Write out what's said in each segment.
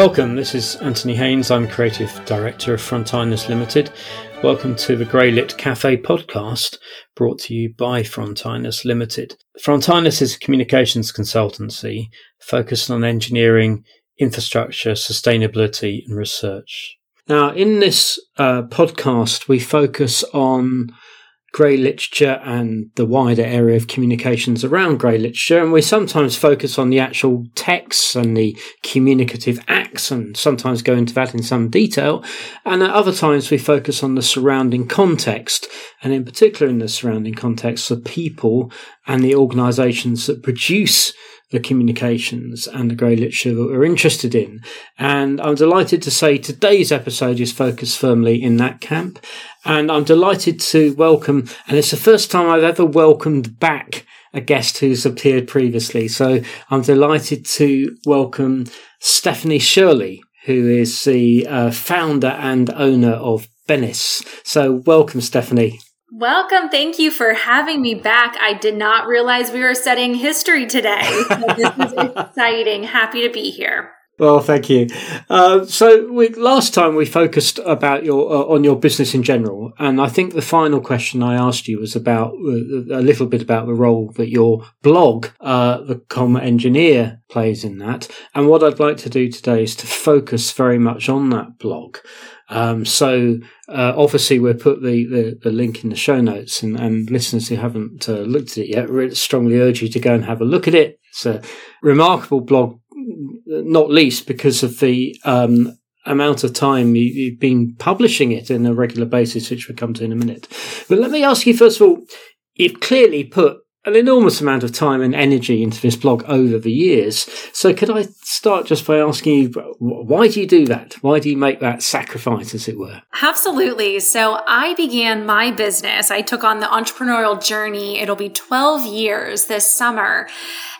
Welcome, this is Anthony Haynes. I'm Creative Director of Frontinus Limited. Welcome to the Greylit Cafe podcast brought to you by Frontinus Limited. Frontinus is a communications consultancy focused on engineering, infrastructure, sustainability, and research. Now, in this uh, podcast, we focus on grey literature and the wider area of communications around grey literature. And we sometimes focus on the actual texts and the communicative acts and sometimes go into that in some detail. And at other times we focus on the surrounding context and in particular in the surrounding context, the people and the organizations that produce the communications and the grey literature that we're interested in. And I'm delighted to say today's episode is focused firmly in that camp. And I'm delighted to welcome, and it's the first time I've ever welcomed back a guest who's appeared previously. So I'm delighted to welcome Stephanie Shirley, who is the uh, founder and owner of Bennis. So welcome, Stephanie. Welcome. Thank you for having me back. I did not realize we were studying history today. So this is exciting. Happy to be here. Well, thank you. Uh, so, we, last time we focused about your uh, on your business in general, and I think the final question I asked you was about uh, a little bit about the role that your blog, uh, the Comm Engineer, plays in that. And what I'd like to do today is to focus very much on that blog. Um, so uh, obviously we'll put the, the, the, link in the show notes and, and listeners who haven't uh, looked at it yet, really strongly urge you to go and have a look at it. It's a remarkable blog, not least because of the um, amount of time you, have been publishing it in a regular basis, which we'll come to in a minute. But let me ask you first of all, you've clearly put an enormous amount of time and energy into this blog over the years. So could I start just by asking you, why do you do that? Why do you make that sacrifice, as it were? Absolutely. So I began my business. I took on the entrepreneurial journey. It'll be 12 years this summer.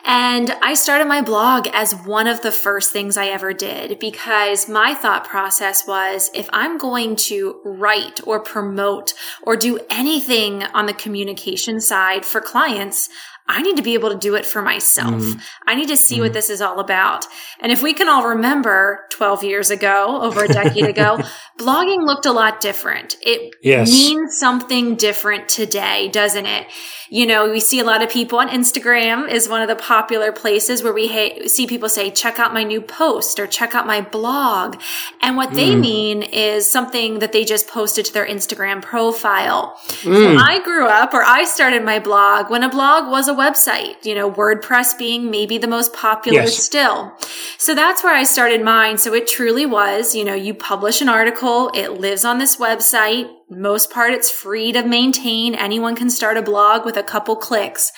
And I started my blog as one of the first things I ever did because my thought process was if I'm going to write or promote or do anything on the communication side for clients, events I need to be able to do it for myself. Mm. I need to see mm. what this is all about. And if we can all remember 12 years ago, over a decade ago, blogging looked a lot different. It yes. means something different today, doesn't it? You know, we see a lot of people on Instagram is one of the popular places where we ha- see people say, check out my new post or check out my blog. And what mm. they mean is something that they just posted to their Instagram profile. Mm. So I grew up or I started my blog when a blog was a website, you know, WordPress being maybe the most popular yes. still. So that's where I started mine. So it truly was, you know, you publish an article, it lives on this website most part, it's free to maintain. Anyone can start a blog with a couple clicks.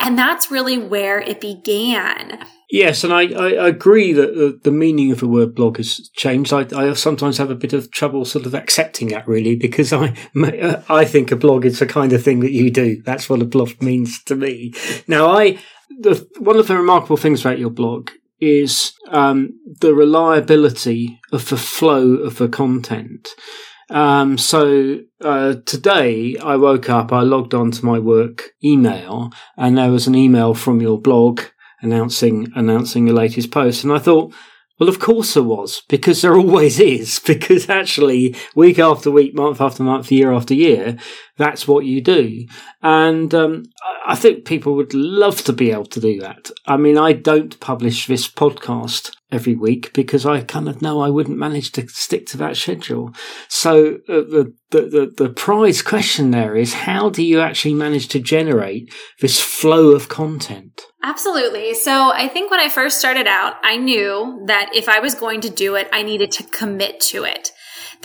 And that's really where it began. Yes, and I, I agree that the, the, meaning of the word blog has changed. I, I, sometimes have a bit of trouble sort of accepting that really because I I think a blog is the kind of thing that you do. That's what a blog means to me. Now, I the, one of the remarkable things about your blog is um, the reliability of the flow of the content. Um, so uh, today I woke up, I logged on to my work email, and there was an email from your blog announcing announcing the latest post, and I thought, well, of course there was, because there always is, because actually week after week, month after month, year after year, that's what you do. And um, I think people would love to be able to do that. I mean, I don't publish this podcast every week because I kind of know I wouldn't manage to stick to that schedule. So uh, the, the, the, the prize question there is how do you actually manage to generate this flow of content? Absolutely. So I think when I first started out, I knew that if I was going to do it, I needed to commit to it.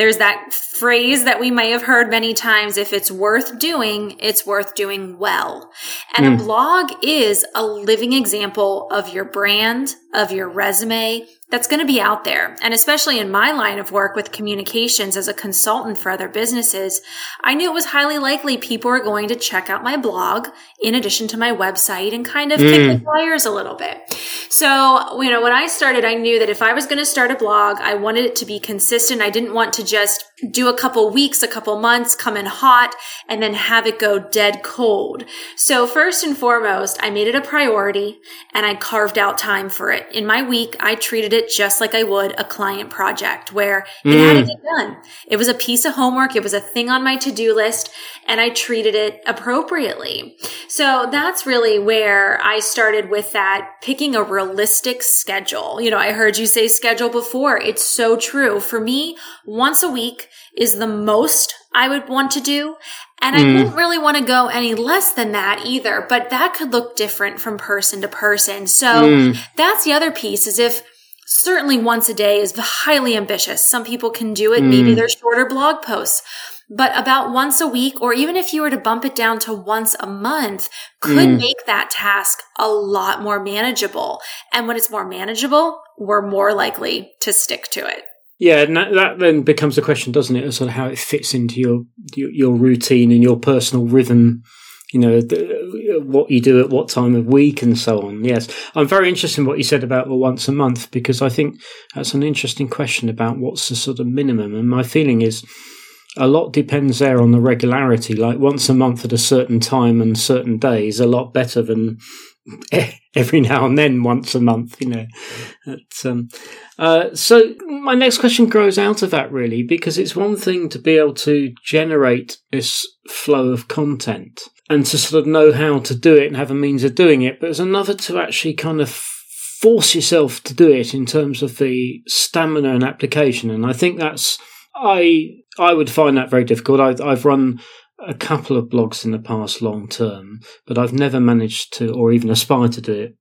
There's that phrase that we may have heard many times if it's worth doing, it's worth doing well. And mm. a hmm. blog is a living example of your brand, of your resume, that's going to be out there. And especially in my line of work with communications as a consultant for other businesses, I knew it was highly likely people were going to check out my blog in addition to my website and kind of mm. kick the tires a little bit. So, you know, when I started, I knew that if I was going to start a blog, I wanted it to be consistent. I didn't want to just do a couple weeks, a couple months, come in hot, and then have it go dead cold. So first and foremost, I made it a priority and I carved out time for it. In my week, I treated it just like I would a client project where it mm. had to mm. get done. It was a piece of homework. It was a thing on my to-do list and I treated it appropriately. So that's really where I started with that, picking a realistic schedule. You know, I heard you say schedule before. It's so true. For me, once a week, is the most I would want to do. And I mm. wouldn't really want to go any less than that either, but that could look different from person to person. So mm. that's the other piece is if certainly once a day is highly ambitious. Some people can do it. Mm. Maybe they're shorter blog posts, but about once a week, or even if you were to bump it down to once a month, could mm. make that task a lot more manageable. And when it's more manageable, we're more likely to stick to it. Yeah, and that, that, then becomes a question, doesn't it, of sort of how it fits into your your, your routine and your personal rhythm. You know, the, what you do at what time of week and so on. Yes, I'm very interested in what you said about the once a month because I think that's an interesting question about what's the sort of minimum. And my feeling is a lot depends there on the regularity. Like once a month at a certain time and certain days, a lot better than every now and then, once a month, you know. But, um, uh, so my next question grows out of that really, because it's one thing to be able to generate this flow of content and to sort of know how to do it and have a means of doing it, but it's another to actually kind of force yourself to do it in terms of the stamina and application. And I think that's I I would find that very difficult. I, I've run a couple of blogs in the past long term, but I've never managed to, or even aspired to do it,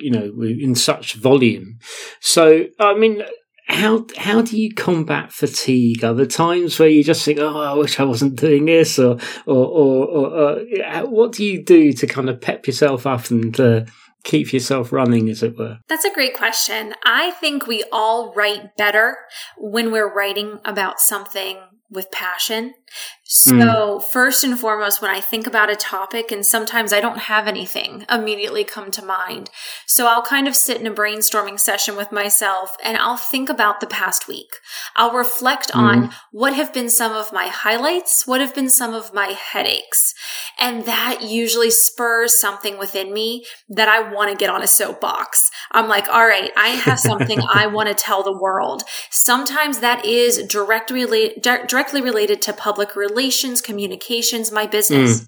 you know, in such volume. So, I mean, how how do you combat fatigue? Are there times where you just think, "Oh, I wish I wasn't doing this," or or or, or uh, what do you do to kind of pep yourself up and uh, keep yourself running, as it were? That's a great question. I think we all write better when we're writing about something with passion. So, mm. first and foremost, when I think about a topic, and sometimes I don't have anything immediately come to mind. So, I'll kind of sit in a brainstorming session with myself and I'll think about the past week. I'll reflect mm. on what have been some of my highlights, what have been some of my headaches. And that usually spurs something within me that I want to get on a soapbox. I'm like, all right, I have something I want to tell the world. Sometimes that is directly, directly related to public relations relations, communications, my business. Mm.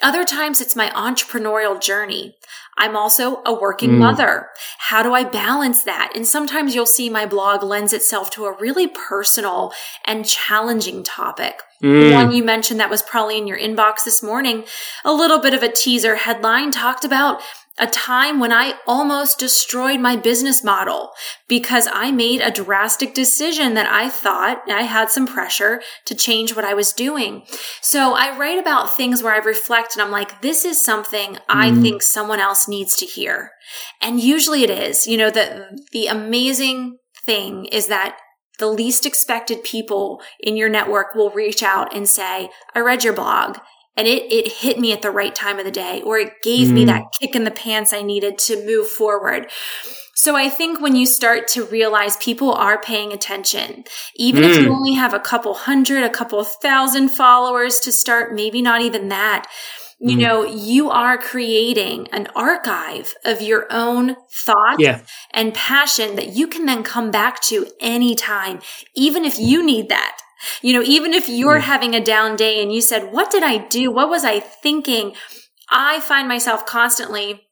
Other times it's my entrepreneurial journey. I'm also a working mm. mother. How do I balance that? And sometimes you'll see my blog lends itself to a really personal and challenging topic. Mm. One you mentioned that was probably in your inbox this morning, a little bit of a teaser headline talked about a time when I almost destroyed my business model because I made a drastic decision that I thought I had some pressure to change what I was doing. So I write about things where I reflect and I'm like, this is something mm. I think someone else needs to hear. And usually it is, you know, the, the amazing thing is that the least expected people in your network will reach out and say, I read your blog and it, it hit me at the right time of the day or it gave mm. me that kick in the pants I needed to move forward. So I think when you start to realize people are paying attention, even mm. if you mm. only have a couple hundred, a couple thousand followers to start, maybe not even that, you mm. know, you are creating an archive of your own thoughts yeah. and passion that you can then come back to anytime, even if you need that. You know, even if you're having a down day and you said, what did I do? What was I thinking? I find myself constantly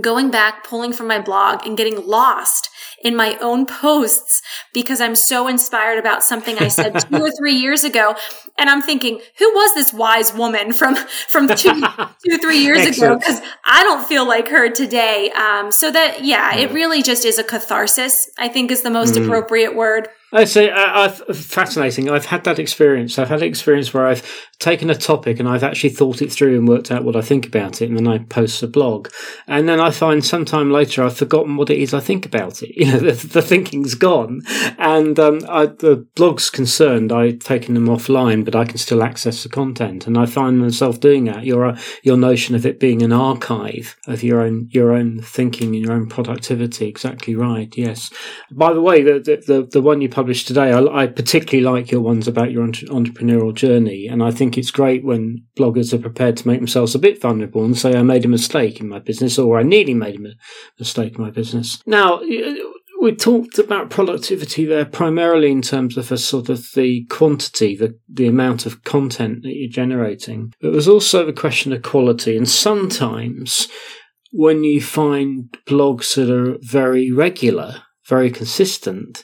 going back, pulling from my blog and getting lost in my own posts because I'm so inspired about something I said two or three years ago. And I'm thinking, who was this wise woman from, from two, two, three years ago? Cause I don't feel like her today. Um, so that, yeah, it really just is a catharsis, I think is the most mm. appropriate word. I say uh, fascinating. I've had that experience. I've had an experience where I've taken a topic and I've actually thought it through and worked out what I think about it, and then I post a blog, and then I find sometime later I've forgotten what it is I think about it. You know, the, the thinking's gone, and um, I, the blog's concerned. I've taken them offline, but I can still access the content, and I find myself doing that. Your your notion of it being an archive of your own your own thinking and your own productivity. Exactly right. Yes. By the way, the the, the one you published published today. I, I particularly like your ones about your entre- entrepreneurial journey, and I think it's great when bloggers are prepared to make themselves a bit vulnerable and say, "I made a mistake in my business," or "I nearly made a mistake in my business." Now, we talked about productivity there primarily in terms of a sort of the quantity, the, the amount of content that you're generating. But there's also the question of quality. And sometimes when you find blogs that are very regular, very consistent,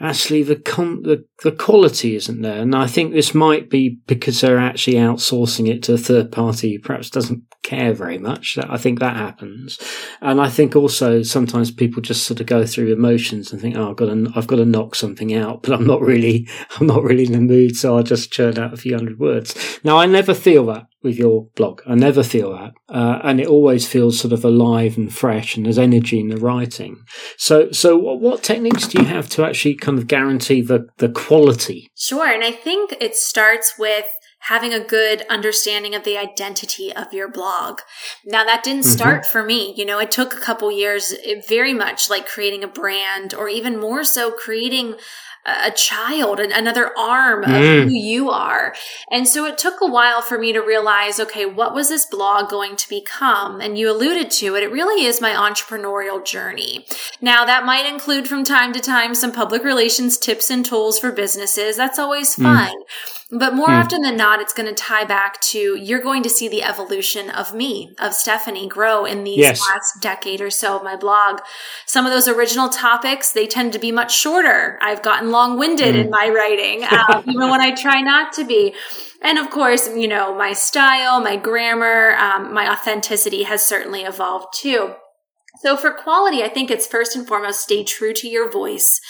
actually the, con- the the quality isn't there. And I think this might be because they're actually outsourcing it to a third party who perhaps doesn't care very much. I think that happens. And I think also sometimes people just sort of go through emotions and think, oh, I've got to, I've got to knock something out, but I'm not really, I'm not really in the mood. So I'll just churn out a few hundred words. Now, I never feel that with your blog. I never feel that. Uh, and it always feels sort of alive and fresh and there's energy in the writing. So, so what techniques do you have to actually kind of guarantee the, the quality. Sure. And I think it starts with having a good understanding of the identity of your blog. Now that didn't mm-hmm. start mm-hmm. for me. You know, it took a couple years, very much like creating a brand or even more so creating a child, another arm of mm. who you are. And so it took a while for me to realize, okay, what was this blog going to become? And you alluded to it. It really is my entrepreneurial journey. Now that might include from time to time some public relations tips and tools for businesses. That's always mm. fun. Mm. But more mm. often than not, it's going to tie back to you're going to see the evolution of me, of Stephanie, grow in these yes. last decade or so of my blog. Some of those original topics, they tend to be much shorter. I've gotten long winded mm. in my writing, um, even when I try not to be. And of course, you know, my style, my grammar, um, my authenticity has certainly evolved too. So for quality, I think it's first and foremost stay true to your voice.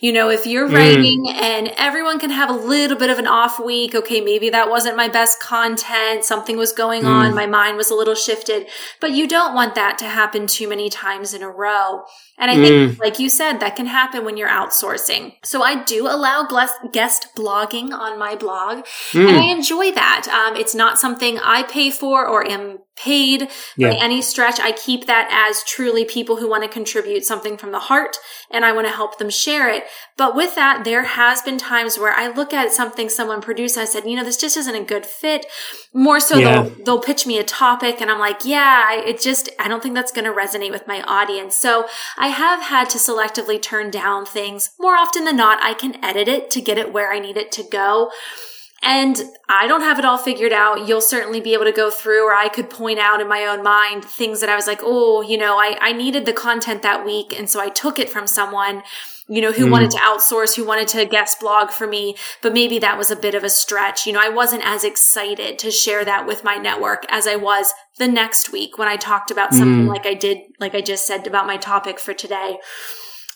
You know, if you're mm. writing and everyone can have a little bit of an off week, okay, maybe that wasn't my best content, something was going mm. on, my mind was a little shifted, but you don't want that to happen too many times in a row. And I think, mm. like you said, that can happen when you're outsourcing. So I do allow guest blogging on my blog, mm. and I enjoy that. Um, it's not something I pay for or am paid yeah. by any stretch. I keep that as truly people who want to contribute something from the heart and I want to help them share it. But with that, there has been times where I look at something someone produced and I said, you know, this just isn't a good fit. More so yeah. they'll, they'll pitch me a topic and I'm like, yeah, it just, I don't think that's going to resonate with my audience. So I have had to selectively turn down things. More often than not, I can edit it to get it where I need it to go. And I don't have it all figured out. You'll certainly be able to go through, or I could point out in my own mind things that I was like, oh, you know, I, I needed the content that week. And so I took it from someone, you know, who mm. wanted to outsource, who wanted to guest blog for me. But maybe that was a bit of a stretch. You know, I wasn't as excited to share that with my network as I was the next week when I talked about something mm. like I did, like I just said about my topic for today.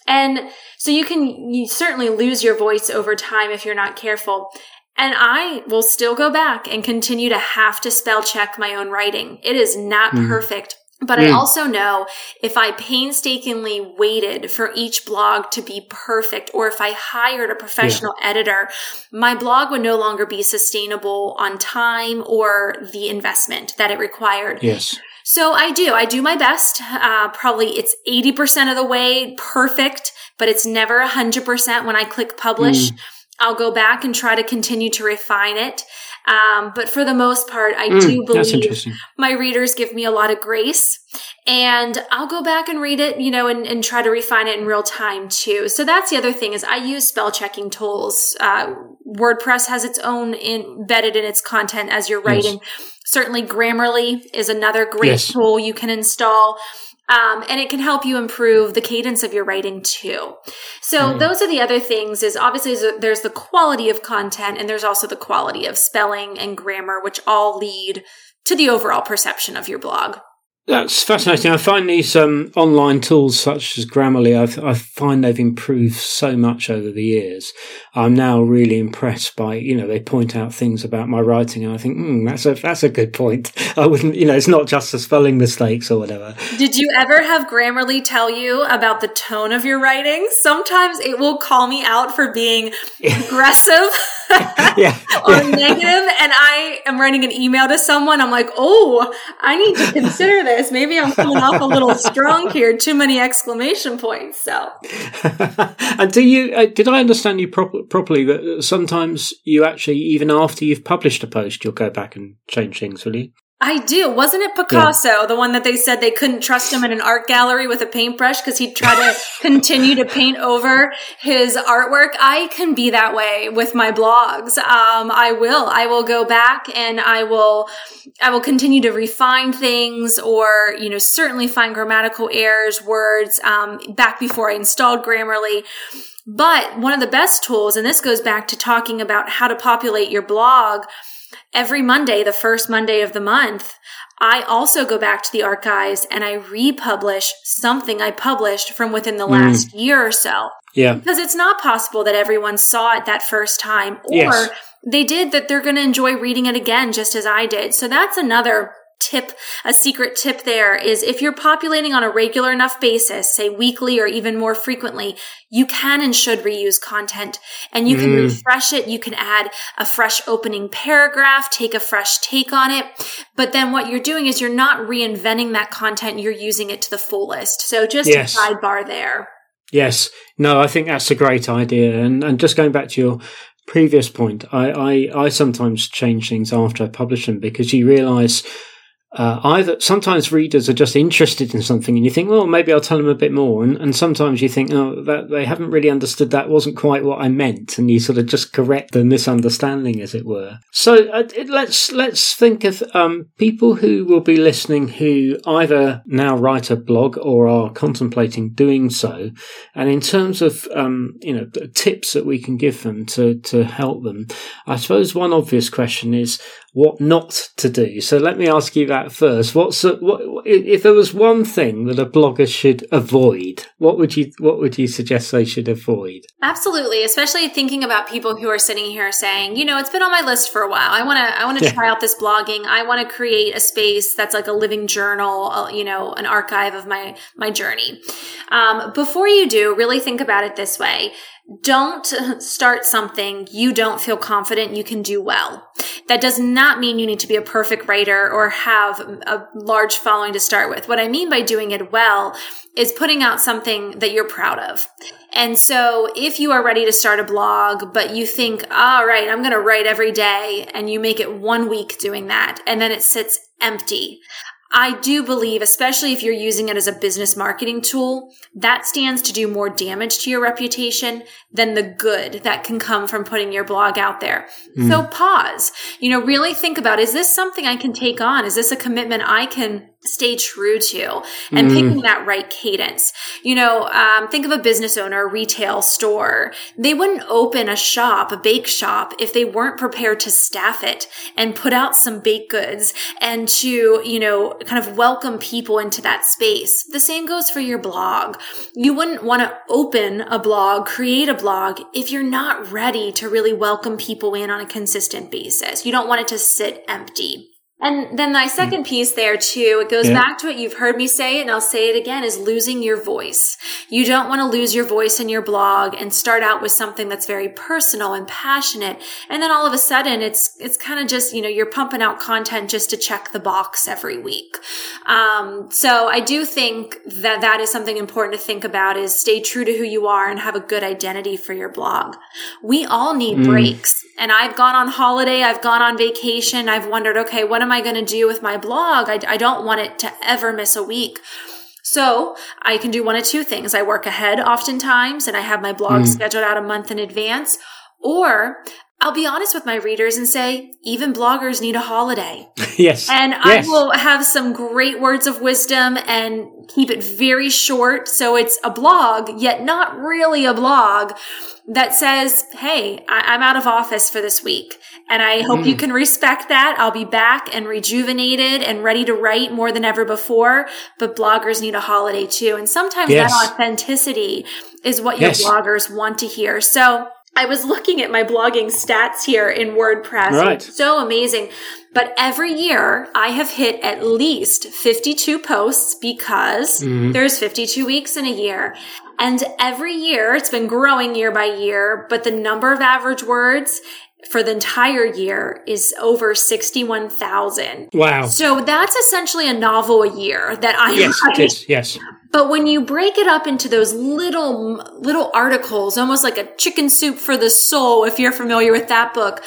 And so you can you certainly lose your voice over time if you're not careful. And I will still go back and continue to have to spell check my own writing. It is not mm. perfect. But mm. I also know if I painstakingly waited for each blog to be perfect, or if I hired a professional yeah. editor, my blog would no longer be sustainable on time or the investment that it required. Yes. So I do. I do my best. Uh, probably it's 80% of the way perfect, but it's never 100% when I click publish. Mm. I'll go back and try to continue to refine it. Um, but for the most part, I mm, do believe my readers give me a lot of grace and I'll go back and read it, you know, and, and, try to refine it in real time too. So that's the other thing is I use spell checking tools. Uh, WordPress has its own embedded in its content as you're writing. Yes. Certainly Grammarly is another great yes. tool you can install. Um, and it can help you improve the cadence of your writing too. So mm. those are the other things is obviously there's the quality of content and there's also the quality of spelling and grammar, which all lead to the overall perception of your blog. That's fascinating. I find these um, online tools such as Grammarly, I've, i find they've improved so much over the years. I'm now really impressed by, you know, they point out things about my writing and I think, mm, that's a, that's a good point. I wouldn't, you know, it's not just the spelling mistakes or whatever. Did you ever have Grammarly tell you about the tone of your writing? Sometimes it will call me out for being aggressive. yeah, or negative, and I am writing an email to someone, I'm like, oh, I need to consider this. Maybe I'm coming off a little strong here. Too many exclamation points. So, and do you? Uh, did I understand you pro- properly that sometimes you actually, even after you've published a post, you'll go back and change things, will you? I do. Wasn't it Picasso, yeah. the one that they said they couldn't trust him in an art gallery with a paintbrush because he'd try to continue to paint over his artwork? I can be that way with my blogs. Um, I will. I will go back and I will, I will continue to refine things or, you know, certainly find grammatical errors, words, um, back before I installed Grammarly. But one of the best tools, and this goes back to talking about how to populate your blog, every Monday, the first Monday of the month, I also go back to the archives and I republish something I published from within the last mm. year or so. Yeah. Because it's not possible that everyone saw it that first time or yes. they did that they're going to enjoy reading it again just as I did. So that's another tip, a secret tip there is if you're populating on a regular enough basis, say weekly or even more frequently, you can and should reuse content and you can mm. refresh it. You can add a fresh opening paragraph, take a fresh take on it. But then what you're doing is you're not reinventing that content. You're using it to the fullest. So just yes. a sidebar there. Yes. No, I think that's a great idea. And, and just going back to your previous point, I, I, I sometimes change things after I publish them because you realize uh, either sometimes readers are just interested in something and you think, well, maybe I'll tell them a bit more. And, and sometimes you think, oh, that they haven't really understood that wasn't quite what I meant. And you sort of just correct the misunderstanding, as it were. So uh, let's, let's think of, um, people who will be listening who either now write a blog or are contemplating doing so. And in terms of, um, you know, tips that we can give them to, to help them, I suppose one obvious question is, what not to do. So let me ask you that first. What's a, what if there was one thing that a blogger should avoid? What would you what would you suggest they should avoid? Absolutely, especially thinking about people who are sitting here saying, you know, it's been on my list for a while. I want to I want to yeah. try out this blogging. I want to create a space that's like a living journal, uh, you know, an archive of my my journey. Um, before you do, really think about it this way don't start something you don't feel confident you can do well. That does not mean you need to be a perfect writer or have a large following to start with. What I mean by doing it well is putting out something that you're proud of. And so if you are ready to start a blog, but you think, all right, I'm going to write every day and you make it one week doing that and then it sits empty. I do believe, especially if you're using it as a business marketing tool, that stands to do more damage to your reputation than the good that can come from putting your blog out there. Mm. So pause, you know, really think about, is this something I can take on? Is this a commitment I can stay true to and mm. picking that right cadence. You know, um, think of a business owner, a retail store. They wouldn't open a shop, a bake shop, if they weren't prepared to staff it and put out some baked goods and to, you know, kind of welcome people into that space. The same goes for your blog. You wouldn't want to open a blog, create a blog if you're not ready to really welcome people in on a consistent basis. You don't want it to sit empty. And then my second piece there too, it goes yeah. back to what you've heard me say, and I'll say it again, is losing your voice. You don't want to lose your voice in your blog and start out with something that's very personal and passionate. And then all of a sudden it's, it's kind of just, you know, you're pumping out content just to check the box every week. Um, so I do think that that is something important to think about is stay true to who you are and have a good identity for your blog. We all need mm. breaks and I've gone on holiday. I've gone on vacation. I've wondered, okay, what am am I going to do with my blog? I, I don't want it to ever miss a week. So I can do one of two things. I work ahead oftentimes and I have my blog mm. scheduled out a month in advance, or I'll be honest with my readers and say, even bloggers need a holiday. yes. And yes. I will have some great words of wisdom and keep it very short. So it's a blog, yet not really a blog that says, Hey, I- am out of office for this week. And I hope mm. you can respect that. I'll be back and rejuvenated and ready to write more than ever before. But bloggers need a holiday too. And sometimes yes. that authenticity is what yes. your bloggers want to hear. So I was looking at my blogging stats here in WordPress. Right. so amazing. But every year I have hit at least 52 posts because mm-hmm. there's 52 weeks in a year. And every year it's been growing year by year, but the number of average words for the entire year is over 61,000. Wow. So that's essentially a novel a year that I yes, write. It is, yes. But when you break it up into those little little articles, almost like a chicken soup for the soul if you're familiar with that book,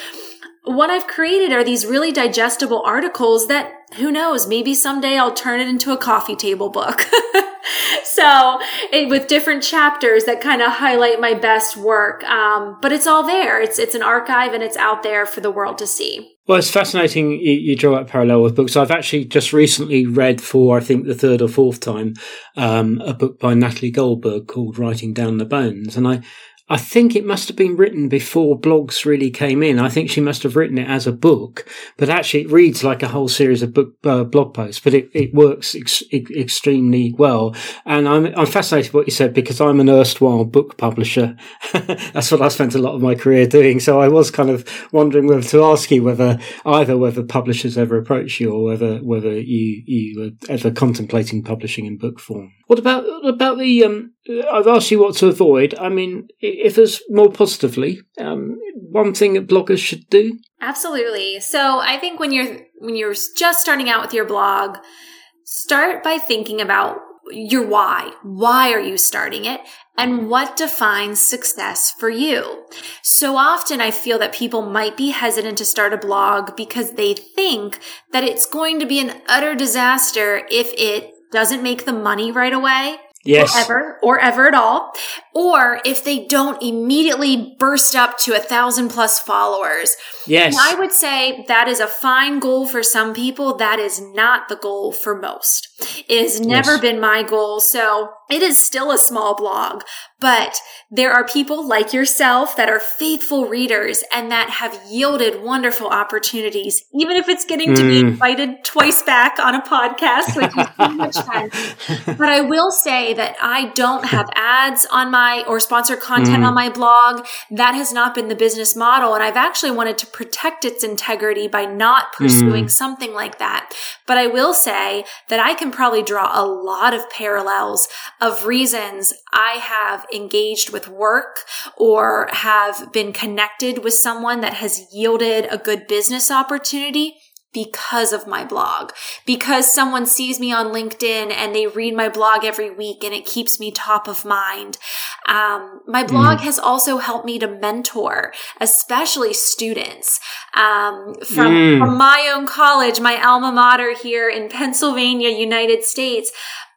what I've created are these really digestible articles that who knows, maybe someday I'll turn it into a coffee table book. so it, with different chapters that kind of highlight my best work. Um, but it's all there. It's, it's an archive and it's out there for the world to see. Well, it's fascinating you, you draw that parallel with books. I've actually just recently read for, I think, the third or fourth time, um, a book by Natalie Goldberg called Writing Down the Bones. And I, I think it must have been written before blogs really came in. I think she must have written it as a book, but actually it reads like a whole series of book uh, blog posts. But it, it works ex- extremely well, and I'm I'm fascinated what you said because I'm an erstwhile book publisher. That's what I spent a lot of my career doing. So I was kind of wondering whether to ask you whether either whether publishers ever approach you or whether whether you you were ever contemplating publishing in book form. What about what about the um, I've asked you what to avoid. I mean, if there's more positively, um, one thing that bloggers should do. Absolutely. So I think when you're when you're just starting out with your blog, start by thinking about your why. Why are you starting it? And what defines success for you? So often I feel that people might be hesitant to start a blog because they think that it's going to be an utter disaster if it doesn't make the money right away Yes. Or ever, or ever at all. Or if they don't immediately burst up to a thousand plus followers. Yes. And I would say that is a fine goal for some people. That is not the goal for most. It has never yes. been my goal. So it is still a small blog, but there are people like yourself that are faithful readers and that have yielded wonderful opportunities, even if it's getting to mm. be invited twice back on a podcast, which is so much fun. But I will say that I don't have ads on my or sponsored content mm. on my blog. That has not been the business model. And I've actually wanted to protect its integrity by not pursuing mm. something like that. But I will say that I can probably draw a lot of parallels of reasons I have engaged with work or have been connected with someone that has yielded a good business opportunity because of my blog, because someone sees me on LinkedIn and they read my blog every week and it keeps me top of mind. Um, my blog mm. has also helped me to mentor, especially students um, from, mm. from my own college, my alma mater here in Pennsylvania, United States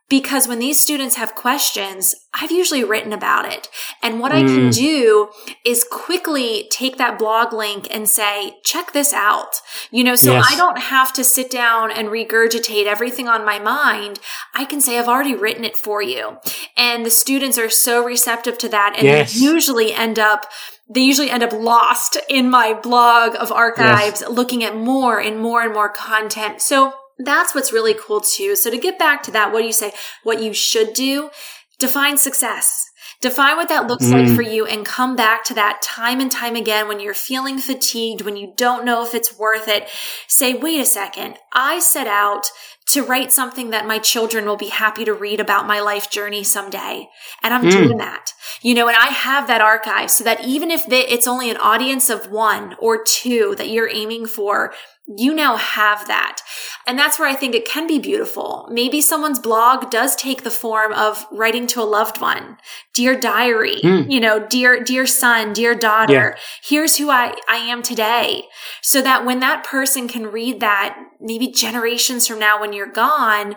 because when these students have questions, I've usually written about it. And what mm. I can mm. do is quickly take that blog link and say, check this out. You know, so yes. I don't have to sit down and regurgitate everything on my mind. I can say, I've already written it for you. And the students are so receptive to that and yes. usually end up they usually end up lost in my blog of archives yes. looking at more and more and more content. So that's what's really cool too. So to get back to that, what do you say? What you should do? Define success. Define what that looks mm. like for you and come back to that time and time again when you're feeling fatigued, when you don't know if it's worth it. Say, wait a second. I set out to write something that my children will be happy to read about my life journey someday. And I'm mm. doing that, you know, and I have that archive so that even if it's only an audience of one or two that you're aiming for, you now have that. And that's where I think it can be beautiful. Maybe someone's blog does take the form of writing to a loved one. Dear diary, mm. you know, dear, dear son, dear daughter, yeah. here's who I, I am today. So that when that person can read that, maybe generations from now when you're gone,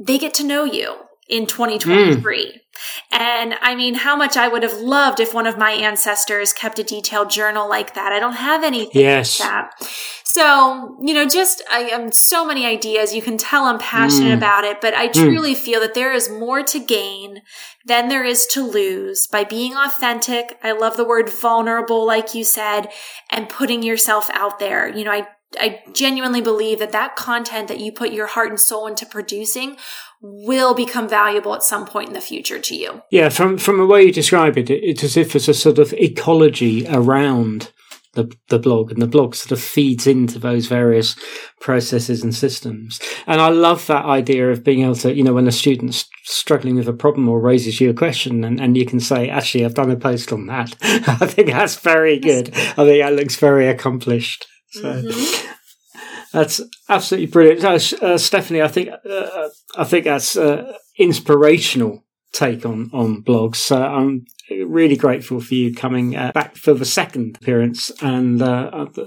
they get to know you in 2023. Mm. And I mean, how much I would have loved if one of my ancestors kept a detailed journal like that. I don't have anything yes. like that. So, you know, just I am um, so many ideas. You can tell I'm passionate mm. about it, but I mm. truly mm. feel that there is more to gain than there is to lose by being authentic. I love the word vulnerable, like you said, and putting yourself out there. You know, I I genuinely believe that that content that you put your heart and soul into producing will become valuable at some point in the future to you. Yeah, from from the way you describe it, it's as if there's a sort of ecology around the, the blog and the blog sort of feeds into those various processes and systems. And I love that idea of being able to, you know, when a student's struggling with a problem or raises you a question and, and you can say, actually, I've done a post on that. I think that's very good. I think that looks very accomplished. So. Mm-hmm. That's absolutely brilliant, uh, uh, Stephanie. I think uh, I think that's uh, inspirational take on on blogs. So I'm really grateful for you coming uh, back for the second appearance, and uh, uh,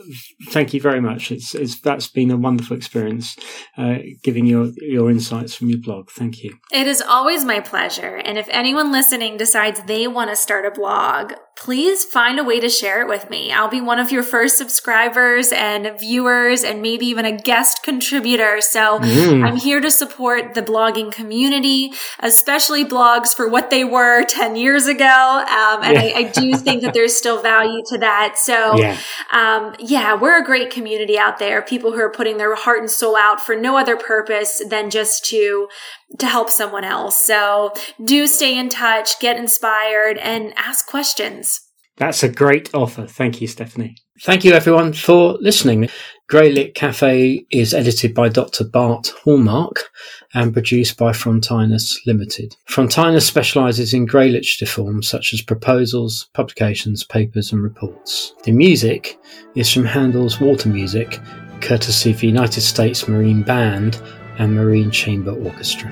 thank you very much. It's, it's that's been a wonderful experience, uh, giving your your insights from your blog. Thank you. It is always my pleasure. And if anyone listening decides they want to start a blog, please find a way to share it with me. I'll be one of your first subscribers and viewers, and maybe even a guest contributor. So mm. I'm here to support the blogging community, especially blogs for what they were 10 years ago um, and yeah. I, I, do think that there's still value to that. So, yeah. Um, yeah, we're a great community out there. People who are putting their heart and soul out for no other purpose than just to to help someone else. So, do stay in touch, get inspired, and ask questions. That's a great offer. Thank you, Stephanie. Thank you, everyone, for listening. Greylit Cafe is edited by Dr. Bart Hallmark and produced by Frontinus Limited. Frontinus specialises in grey literature forms such as proposals, publications, papers, and reports. The music is from Handel's Water Music, courtesy of the United States Marine Band and Marine Chamber Orchestra.